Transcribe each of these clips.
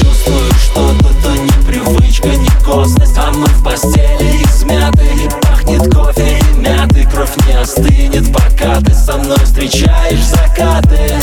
чувствую что-то, то не привычка, не косность А мы в постели измяты. И пахнет кофе и мяты Кровь не остынет, пока ты со мной встречаешь закаты.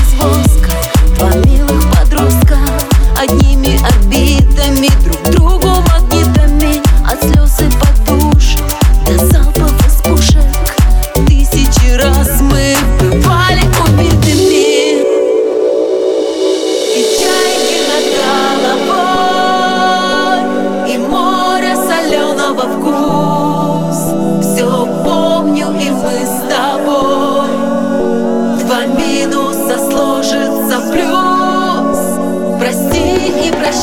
из воска Два милых подростка Одними обидами Друг другу магнитами От слез и подуш До залпов из пушек Тысячи раз мы Бывали убитыми И чайки над головой И море соленого в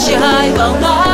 chỉ hai vào nói